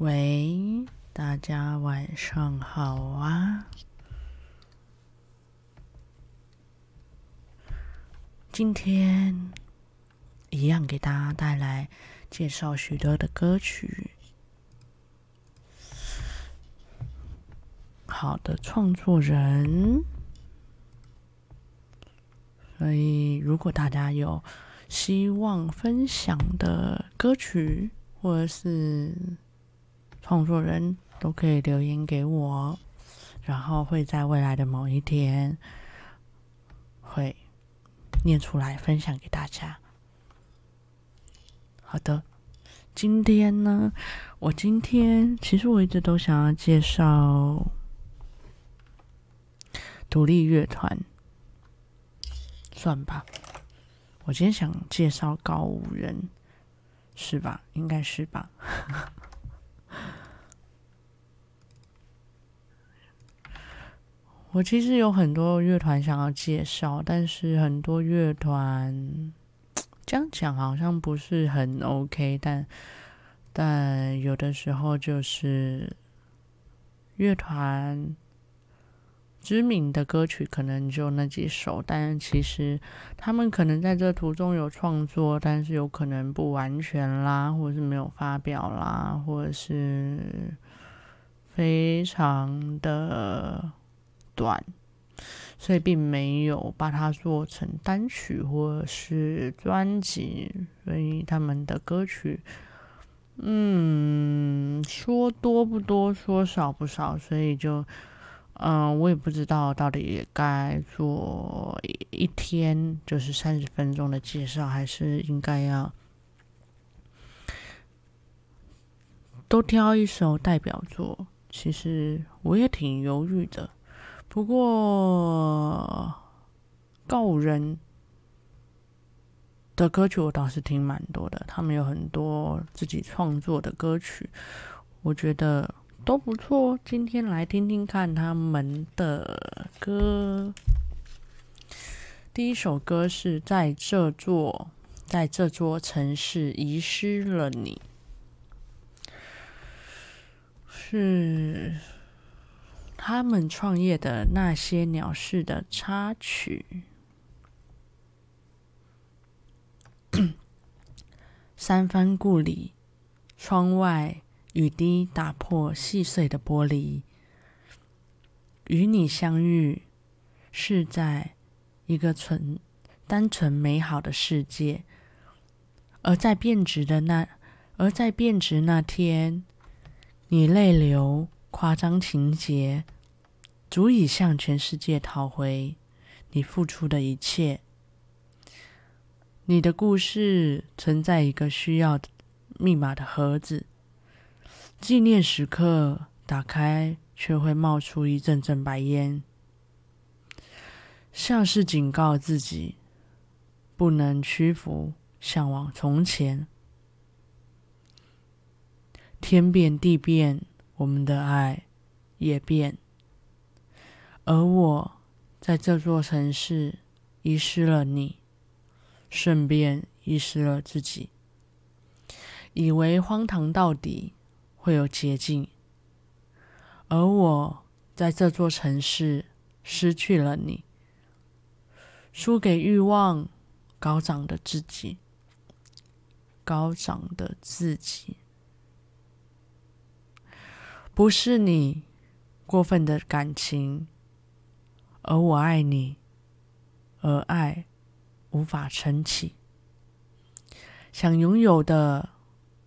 喂，大家晚上好啊！今天一样给大家带来介绍许多的歌曲，好的创作人。所以，如果大家有希望分享的歌曲，或者是创作人都可以留言给我，然后会在未来的某一天会念出来分享给大家。好的，今天呢，我今天其实我一直都想要介绍独立乐团，算吧，我今天想介绍高五人，是吧？应该是吧。我其实有很多乐团想要介绍，但是很多乐团这样讲好像不是很 OK，但但有的时候就是乐团知名的歌曲可能就那几首，但其实他们可能在这途中有创作，但是有可能不完全啦，或者是没有发表啦，或者是非常的。短，所以并没有把它做成单曲或者是专辑，所以他们的歌曲，嗯，说多不多，说少不少，所以就，嗯，我也不知道到底该做一天就是三十分钟的介绍，还是应该要都挑一首代表作。其实我也挺犹豫的。不过，告人的歌曲我倒是听蛮多的，他们有很多自己创作的歌曲，我觉得都不错。今天来听听看他们的歌。第一首歌是在这座，在这座城市遗失了你，是。他们创业的那些鸟事的插曲。三番故里，窗外雨滴打破细碎的玻璃。与你相遇，是在一个纯单纯美好的世界。而在变质的那，而在变质那天，你泪流。夸张情节，足以向全世界讨回你付出的一切。你的故事存在一个需要密码的盒子，纪念时刻打开，却会冒出一阵阵白烟，像是警告自己不能屈服，向往从前。天变地变。我们的爱也变，而我在这座城市遗失了你，顺便遗失了自己。以为荒唐到底会有捷径，而我在这座城市失去了你，输给欲望高涨的自己，高涨的自己。不是你过分的感情，而我爱你，而爱无法撑起。想拥有的，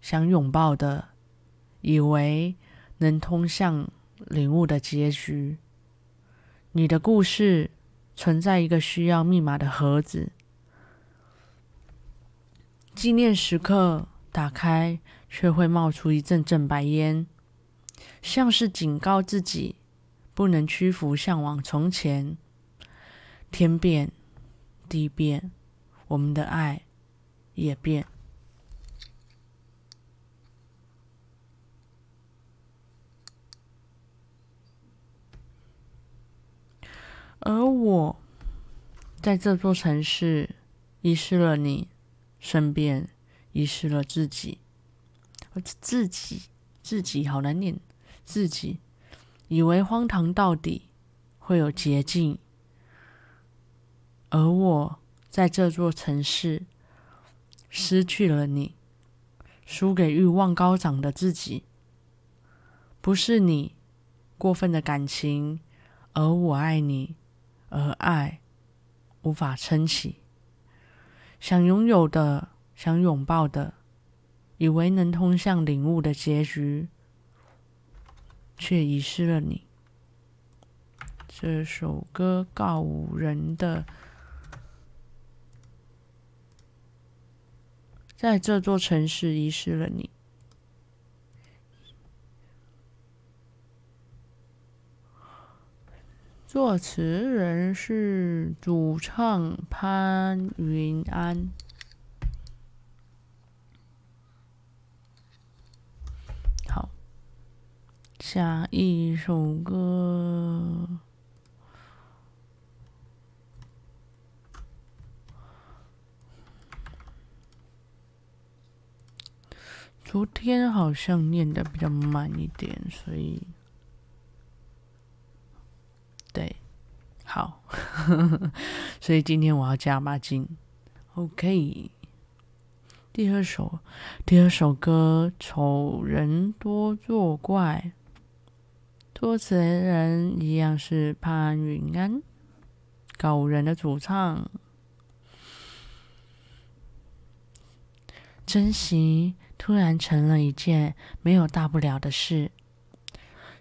想拥抱的，以为能通向领悟的结局。你的故事存在一个需要密码的盒子，纪念时刻打开，却会冒出一阵阵白烟。像是警告自己，不能屈服，向往从前。天变，地变，我们的爱也变。而我在这座城市遗失了你，顺便遗失了自己，而自己。自己好难念，自己以为荒唐到底会有捷径，而我在这座城市失去了你，输给欲望高涨的自己。不是你过分的感情，而我爱你，而爱无法撑起。想拥有的，想拥抱的，以为能通向领悟的结局，却遗失了你。这首歌告五人的，在这座城市遗失了你。作词人是主唱潘云安。好，下一首歌。昨天好像念得比较慢一点，所以。对，好，所以今天我要加把劲。OK，第二首，第二首歌《丑人多作怪》，作词人一样是潘云安，告五人的主唱。珍惜突然成了一件没有大不了的事，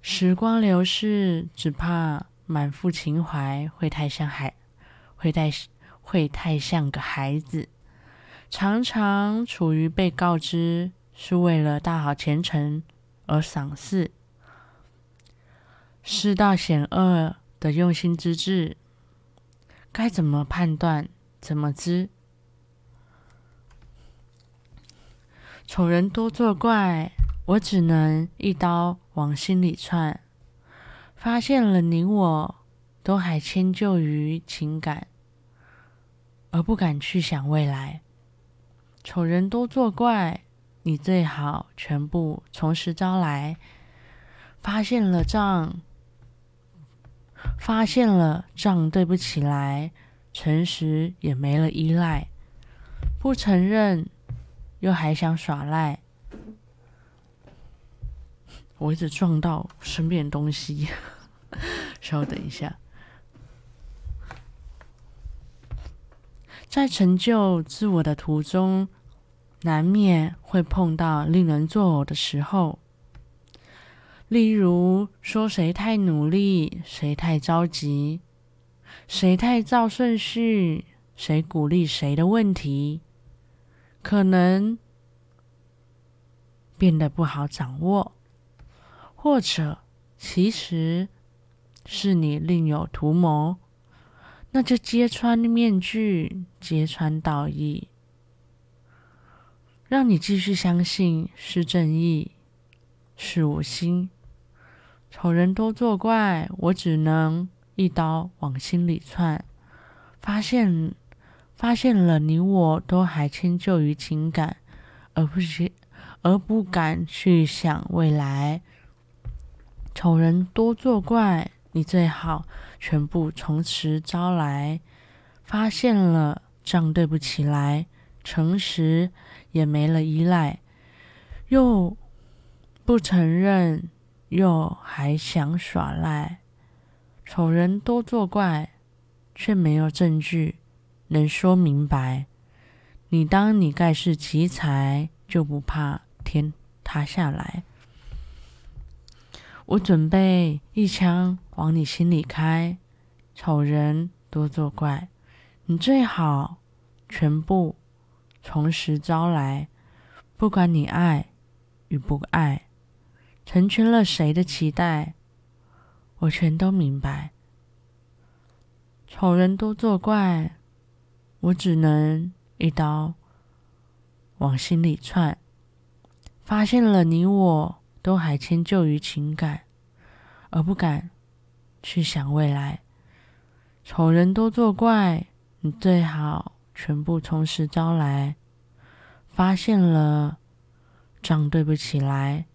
时光流逝，只怕。满腹情怀会太像孩，会太会太像个孩子，常常处于被告知是为了大好前程而赏识，世道险恶的用心之至，该怎么判断？怎么知？丑人多作怪，我只能一刀往心里窜。发现了你我都还迁就于情感，而不敢去想未来。丑人多作怪，你最好全部从实招来。发现了账，发现了账对不起来，诚实也没了依赖，不承认又还想耍赖。我一直撞到身边的东西，稍等一下。在成就自我的途中，难免会碰到令人作呕的时候。例如说谁太努力，谁太着急，谁太照顺序，谁鼓励谁的问题，可能变得不好掌握。或者，其实是你另有图谋，那就揭穿面具，揭穿道义，让你继续相信是正义，是我心。丑人多作怪，我只能一刀往心里窜。发现，发现了你我都还迁就于情感，而不是，而不敢去想未来。丑人多作怪，你最好全部从实招来。发现了账对不起来，诚实也没了依赖，又不承认，又还想耍赖。丑人多作怪，却没有证据能说明白。你当你盖世奇才，就不怕天塌下来？我准备一枪往你心里开，丑人多作怪，你最好全部从实招来，不管你爱与不爱，成全了谁的期待，我全都明白。丑人多作怪，我只能一刀往心里窜，发现了你我。都还迁就于情感，而不敢去想未来。丑人多作怪，你最好全部从实招来。发现了账对不起来，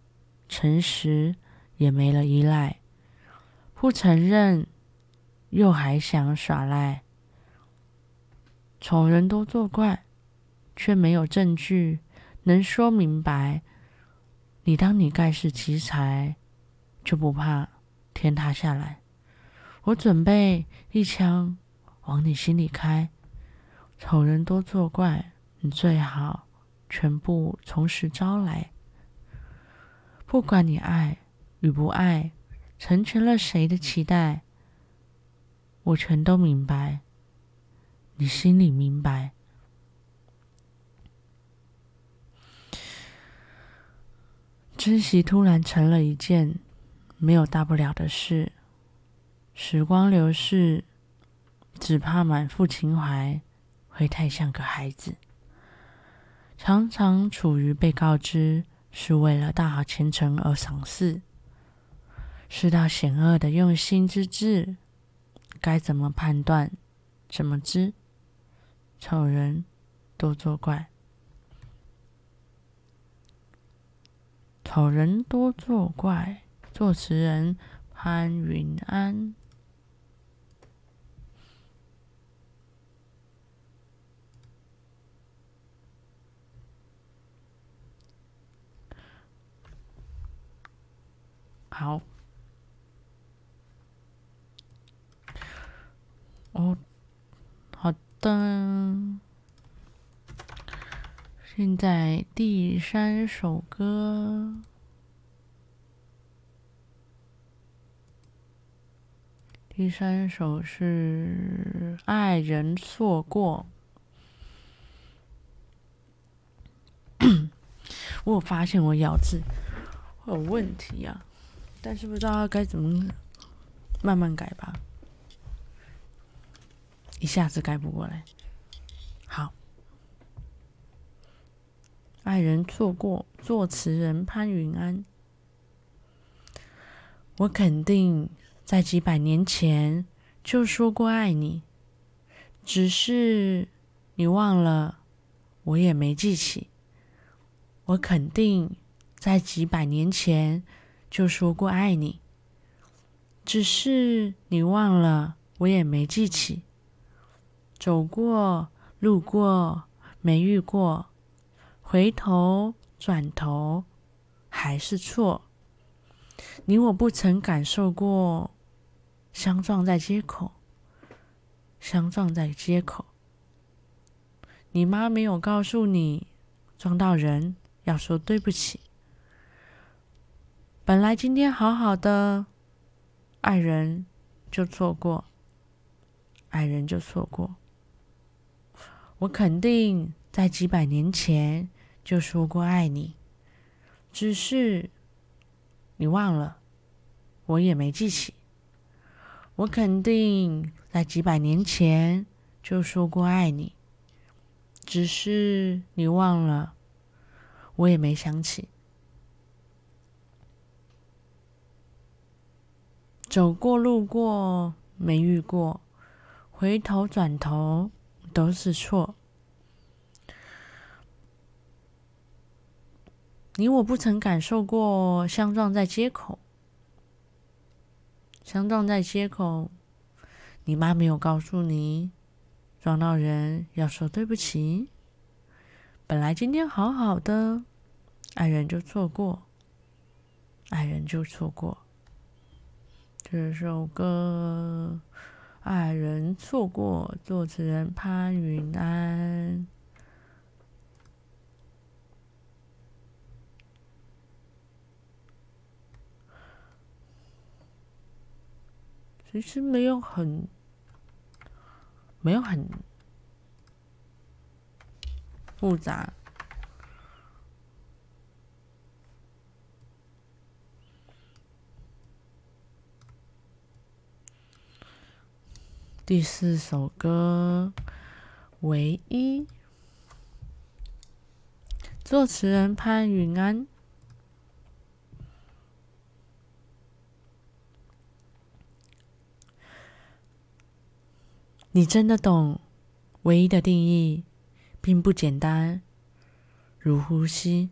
诚实也没了依赖，不承认又还想耍赖，丑人多作怪，却没有证据能说明白。你当你盖世奇才，就不怕天塌下来？我准备一枪往你心里开。丑人多作怪，你最好全部从实招来。不管你爱与不爱，成全了谁的期待，我全都明白。你心里明白。珍惜突然成了一件没有大不了的事。时光流逝，只怕满腹情怀会太像个孩子，常常处于被告知是为了大好前程而赏识，世道险恶的用心之至，该怎么判断？怎么知？丑人多作怪。丑人多作怪，作词人潘云安。好，哦，好的。现在第三首歌，第三首是《爱人错过》。我发现我咬字会有问题啊，但是不知道该怎么慢慢改吧，一下子改不过来。好。爱人错过，作词人潘云安。我肯定在几百年前就说过爱你，只是你忘了，我也没记起。我肯定在几百年前就说过爱你，只是你忘了，我也没记起。走过，路过，没遇过。回头转头还是错，你我不曾感受过相撞在街口，相撞在街口。你妈没有告诉你撞到人要说对不起。本来今天好好的，爱人就错过，爱人就错过。我肯定在几百年前。就说过爱你，只是你忘了，我也没记起。我肯定在几百年前就说过爱你，只是你忘了，我也没想起。走过路过没遇过，回头转头都是错。你我不曾感受过相撞在街口，相撞在街口，你妈没有告诉你撞到人要说对不起。本来今天好好的，爱人就错过，爱人就错过。这首歌《爱人错过》，作词人潘云安。其实没有很，没有很复杂。第四首歌《唯一》，作词人潘云安。你真的懂，唯一的定义并不简单，如呼吸。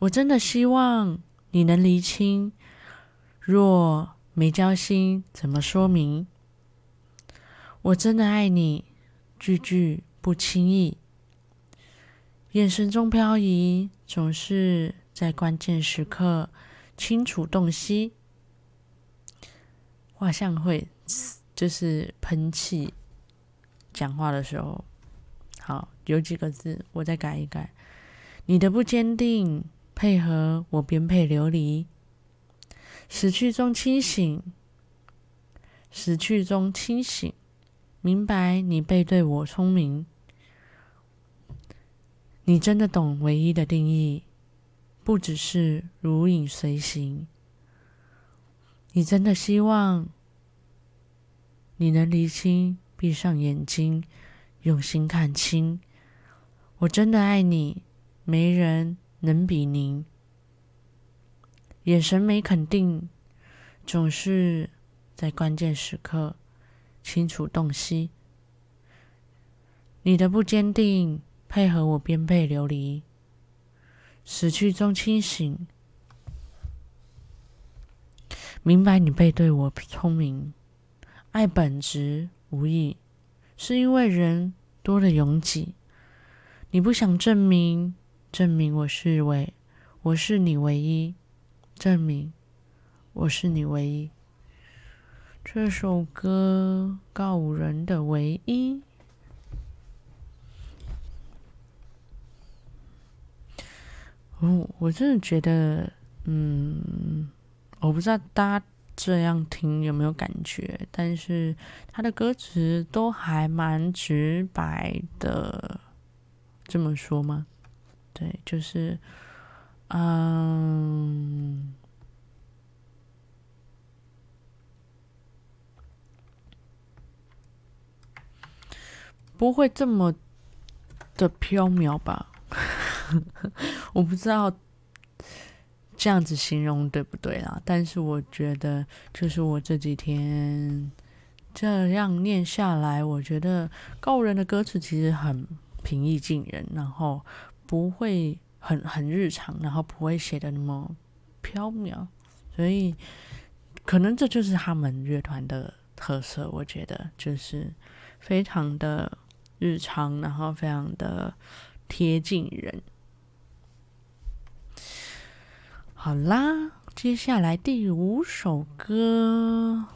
我真的希望你能厘清。若没交心，怎么说明？我真的爱你，句句不轻易。眼神中飘移，总是在关键时刻清楚洞悉。画像会就是喷气，讲话的时候，好，有几个字，我再改一改。你的不坚定，配合我颠沛流离。死去中清醒，死去中清醒，明白你背对我聪明。你真的懂唯一的定义，不只是如影随形。你真的希望你能厘清，闭上眼睛，用心看清。我真的爱你，没人能比拟。眼神没肯定，总是在关键时刻清楚洞悉。你的不坚定，配合我颠沛流离，死去中清醒，明白你背对我聪明。爱本质无益，是因为人多了拥挤。你不想证明，证明我是唯，我是你唯一。证明我是你唯一。这首歌告五人的唯一。哦，我真的觉得，嗯，我不知道大家这样听有没有感觉，但是他的歌词都还蛮直白的，这么说吗？对，就是。嗯，不会这么的飘渺吧？我不知道这样子形容对不对啦，但是我觉得，就是我这几天这样念下来，我觉得告五人的歌词其实很平易近人，然后不会。很很日常，然后不会写的那么飘渺，所以可能这就是他们乐团的特色。我觉得就是非常的日常，然后非常的贴近人。好啦，接下来第五首歌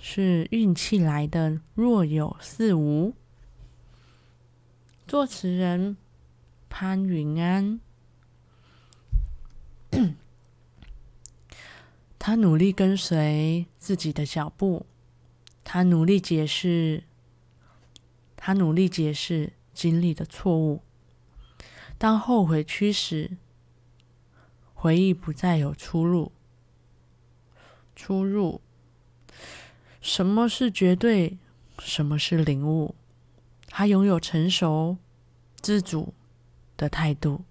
是运气来的若有似无，作词人潘云安。他努力跟随自己的脚步，他努力解释，他努力解释经历的错误。当后悔驱使，回忆不再有出路。出入，什么是绝对？什么是领悟？他拥有成熟、自主的态度。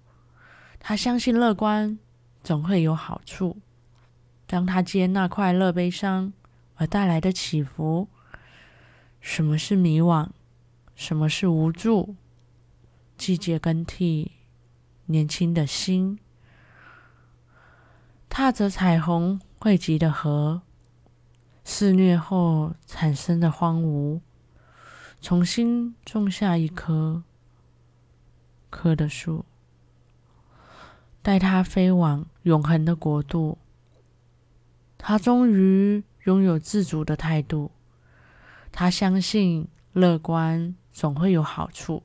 他相信乐观。总会有好处。当他接纳快乐、悲伤而带来的起伏，什么是迷惘？什么是无助？季节更替，年轻的心，踏着彩虹汇集的河，肆虐后产生的荒芜，重新种下一棵棵的树。带它飞往永恒的国度。他终于拥有自主的态度。他相信乐观总会有好处。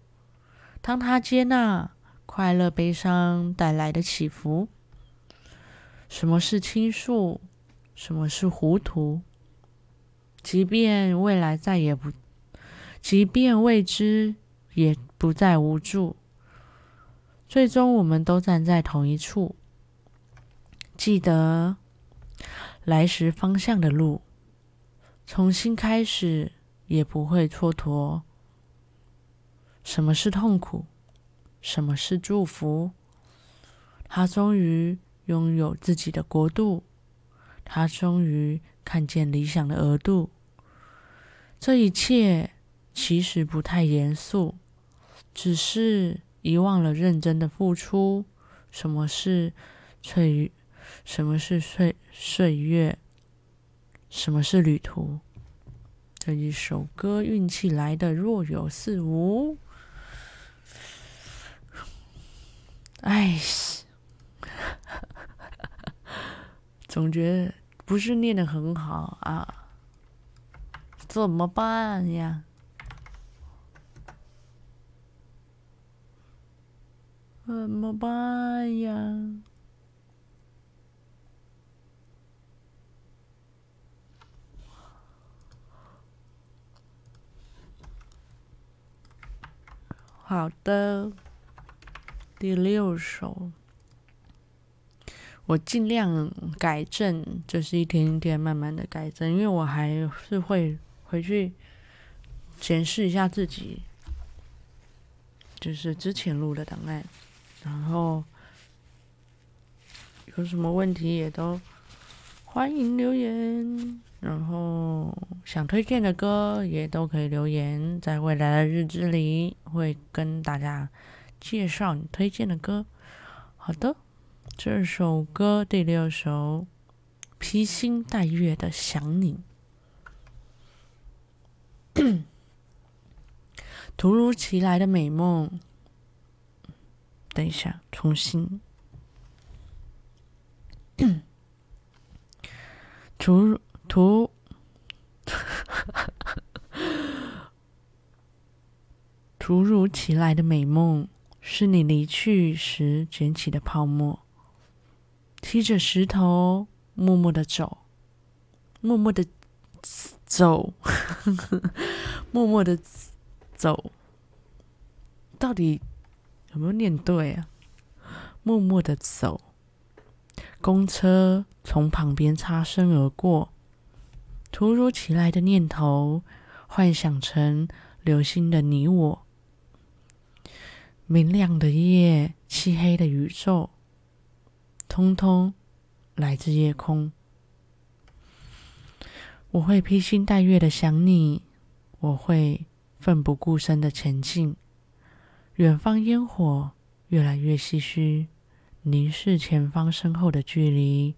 当他接纳快乐、悲伤带来的起伏，什么是倾诉？什么是糊涂？即便未来再也不，即便未知也不再无助。最终，我们都站在同一处。记得来时方向的路，重新开始也不会蹉跎。什么是痛苦？什么是祝福？他终于拥有自己的国度，他终于看见理想的额度。这一切其实不太严肃，只是。遗忘了认真的付出，什么是岁？什么是岁岁月？什么是旅途？这一首歌，运气来的若有似无。哎，总觉得不是念得很好啊，怎么办呀？怎么办呀？好的，第六首，我尽量改正，就是一天一天慢慢的改正，因为我还是会回去检视一下自己，就是之前录的档案，然后有什么问题也都欢迎留言。然后想推荐的歌也都可以留言，在未来的日子里会跟大家介绍你推荐的歌。好的，这首歌第六首，披星戴月的想你，突如其来的美梦。等一下，重新，突如。突，突如其来的美梦，是你离去时卷起的泡沫。提着石头，默默的走，默默的走，默默的走。到底有没有念对啊？默默的走，公车从旁边擦身而过。突如其来的念头，幻想成流星的你我，明亮的夜，漆黑的宇宙，通通来自夜空。我会披星戴月的想你，我会奋不顾身的前进。远方烟火越来越唏嘘，凝视前方身后的距离。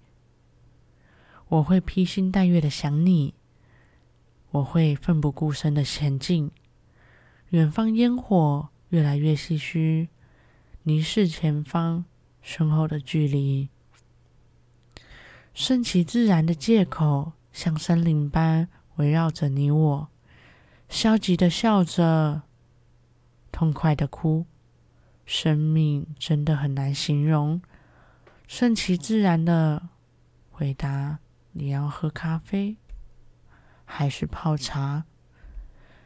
我会披星戴月的想你，我会奋不顾身的前进。远方烟火越来越唏嘘，凝视前方身后的距离。顺其自然的借口，像森林般围绕着你我。消极的笑着，痛快的哭。生命真的很难形容。顺其自然的回答。你要喝咖啡，还是泡茶？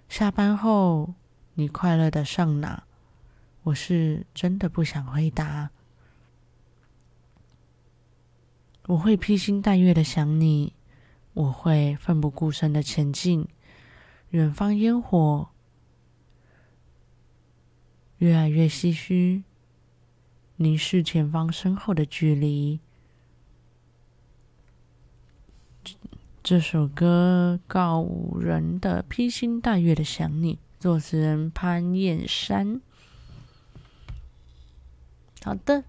下班后你快乐的上哪？我是真的不想回答。我会披星戴月的想你，我会奋不顾身的前进。远方烟火越来越唏嘘，凝视前方身后的距离。这首歌告人的披星戴月的想你，作词人潘燕山。好的，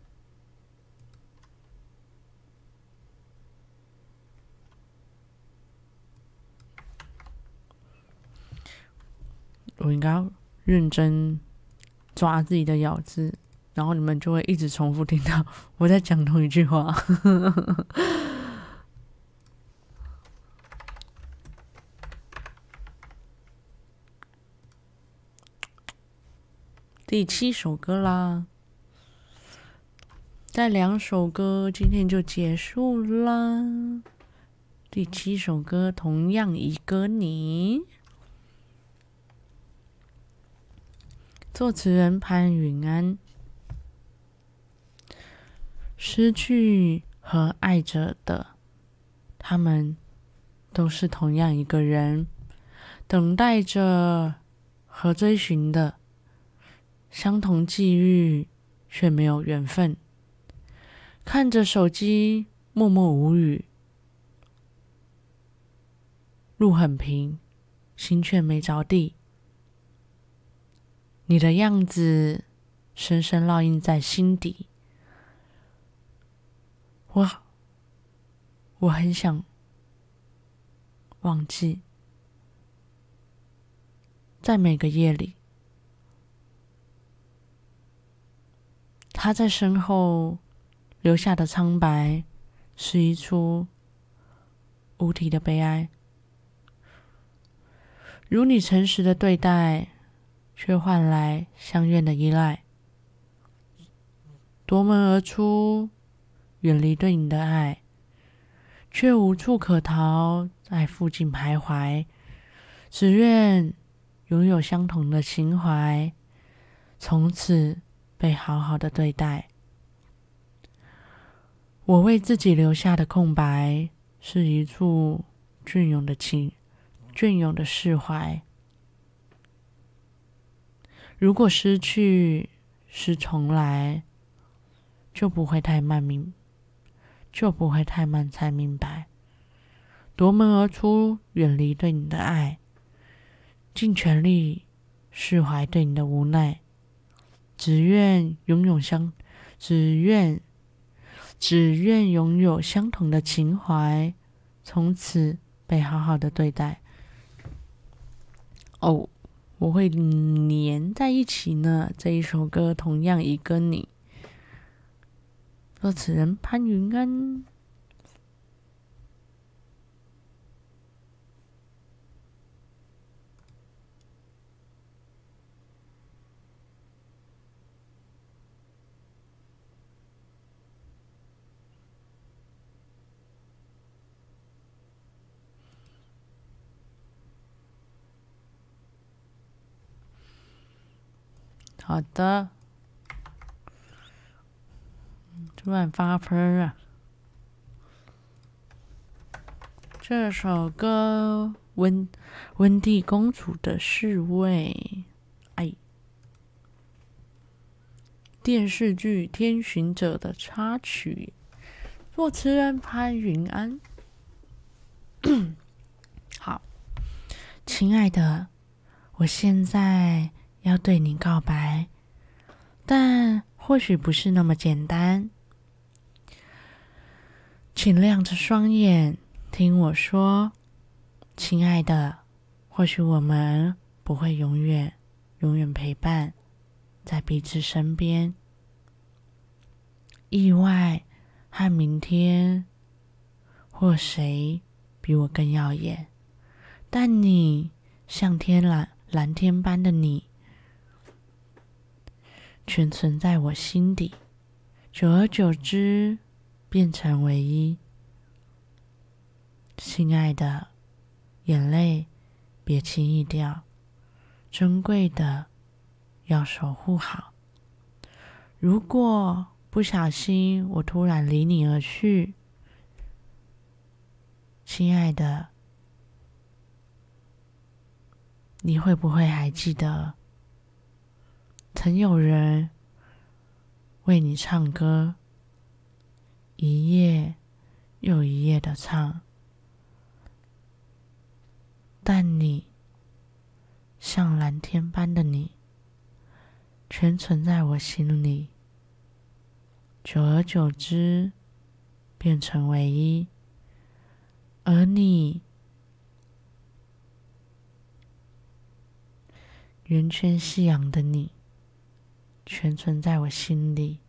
我应该要认真抓自己的咬字，然后你们就会一直重复听到我在讲同一句话。第七首歌啦，再两首歌，今天就结束啦。第七首歌，同样一个你，作词人潘云安。失去和爱着的，他们都是同样一个人，等待着和追寻的。相同际遇，却没有缘分。看着手机，默默无语。路很平，心却没着地。你的样子深深烙印在心底。我我很想忘记，在每个夜里，他在身后留下的苍白，是一出无题的悲哀。如你诚实的对待，却换来相怨的依赖；夺门而出，远离对你的爱，却无处可逃，在附近徘徊。只愿拥有相同的情怀，从此被好好的对待。我为自己留下的空白，是一处隽永的情。隽永的释怀。如果失去是重来，就不会太慢明，就不会太慢才明白。夺门而出，远离对你的爱，尽全力释怀对你的无奈。只愿拥有相，只愿，只愿拥有相同的情怀，从此被好好的对待。哦，我会黏在一起呢。这一首歌同样一个你，作词人潘云安。好的，突然发喷啊！这首歌《温温蒂公主的侍卫》，哎，电视剧《天巡者》的插曲，作词人潘云安。好，亲爱的，我现在。要对你告白，但或许不是那么简单。请亮着双眼听我说，亲爱的，或许我们不会永远、永远陪伴在彼此身边。意外和明天，或谁比我更耀眼？但你像天蓝蓝天般的你。全存在我心底，久而久之，变成唯一。亲爱的，眼泪别轻易掉，珍贵的要守护好。如果不小心我突然离你而去，亲爱的，你会不会还记得？曾有人为你唱歌，一夜又一夜的唱，但你像蓝天般的你，全存在我心里，久而久之变成唯一，而你圆圈夕阳的你。全存在我心里，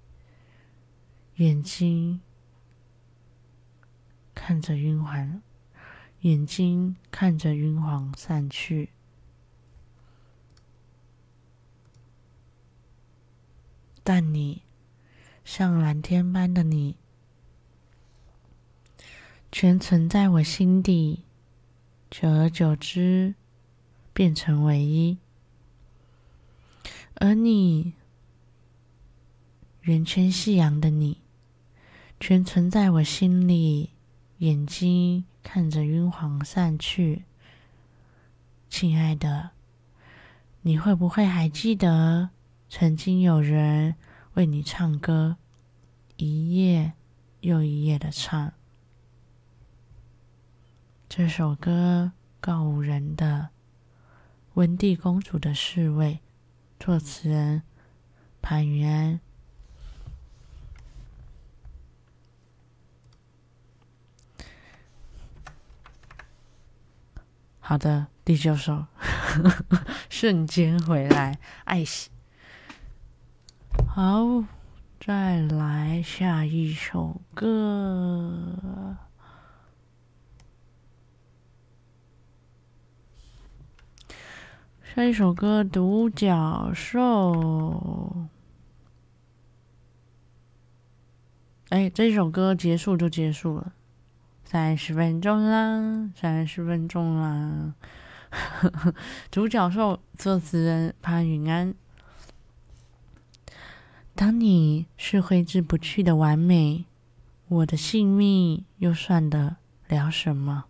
眼睛看着晕黄，眼睛看着晕黄散去，但你像蓝天般的你，全存在我心底，久而久之变成唯一，而你。圆圈夕阳的你，全存在我心里。眼睛看着晕黄散去，亲爱的，你会不会还记得，曾经有人为你唱歌，一夜又一夜的唱。这首歌告五人的《温蒂公主的侍卫》，作词人潘云安。好的，第九首，瞬间回来，爱惜。好，再来下一首歌。下一首歌《独角兽》。哎，这首歌结束就结束了，三十分钟啦，三十分钟啦。独角兽作词人潘云安。当你是挥之不去的完美，我的性命又算得了什么？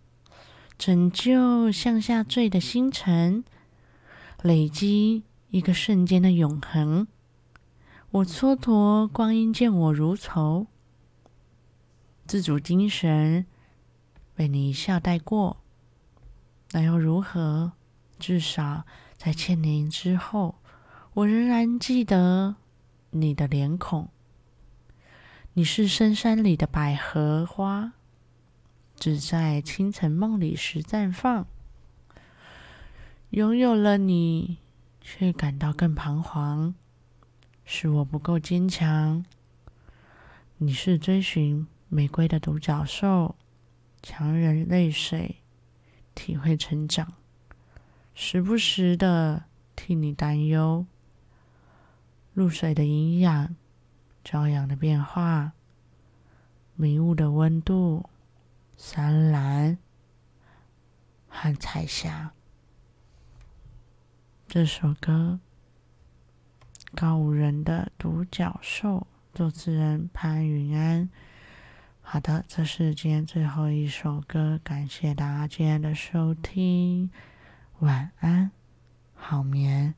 拯救向下坠的星辰，累积一个瞬间的永恒。我蹉跎光阴，见我如仇，自主精神被你一笑带过，那又如何？至少在千年之后，我仍然记得。你的脸孔，你是深山里的百合花，只在清晨梦里时绽放。拥有了你，却感到更彷徨，是我不够坚强。你是追寻玫瑰的独角兽，强忍泪水，体会成长，时不时的替你担忧。露水的营养，朝阳的变化，迷雾的温度，山岚和彩霞。这首歌，高五人的独角兽，作词人潘云安。好的，这是今天最后一首歌，感谢大家今天的收听，晚安，好眠。